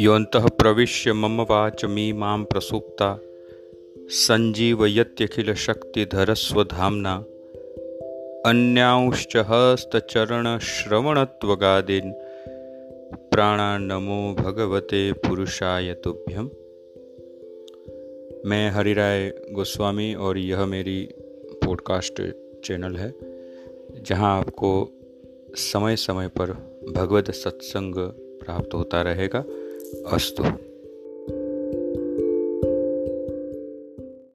योऽन्तः प्रविश्य मम वाचमी माँ प्रसुप्ता सञ्जीवयत्यखिलशक्तिधरस्वधाम्ना। अन्यांश्च हस्तचरणश्रवणत्वगादीन्। प्राणान्नमो भगवते पुरुषाय तुभ्यम। मैं हरिराय गोस्वामी और यह मेरी पॉडकास्ट चैनल है, जहाँ आपको समय समय पर भगवत सत्संग प्राप्त होता रहेगा। Асту.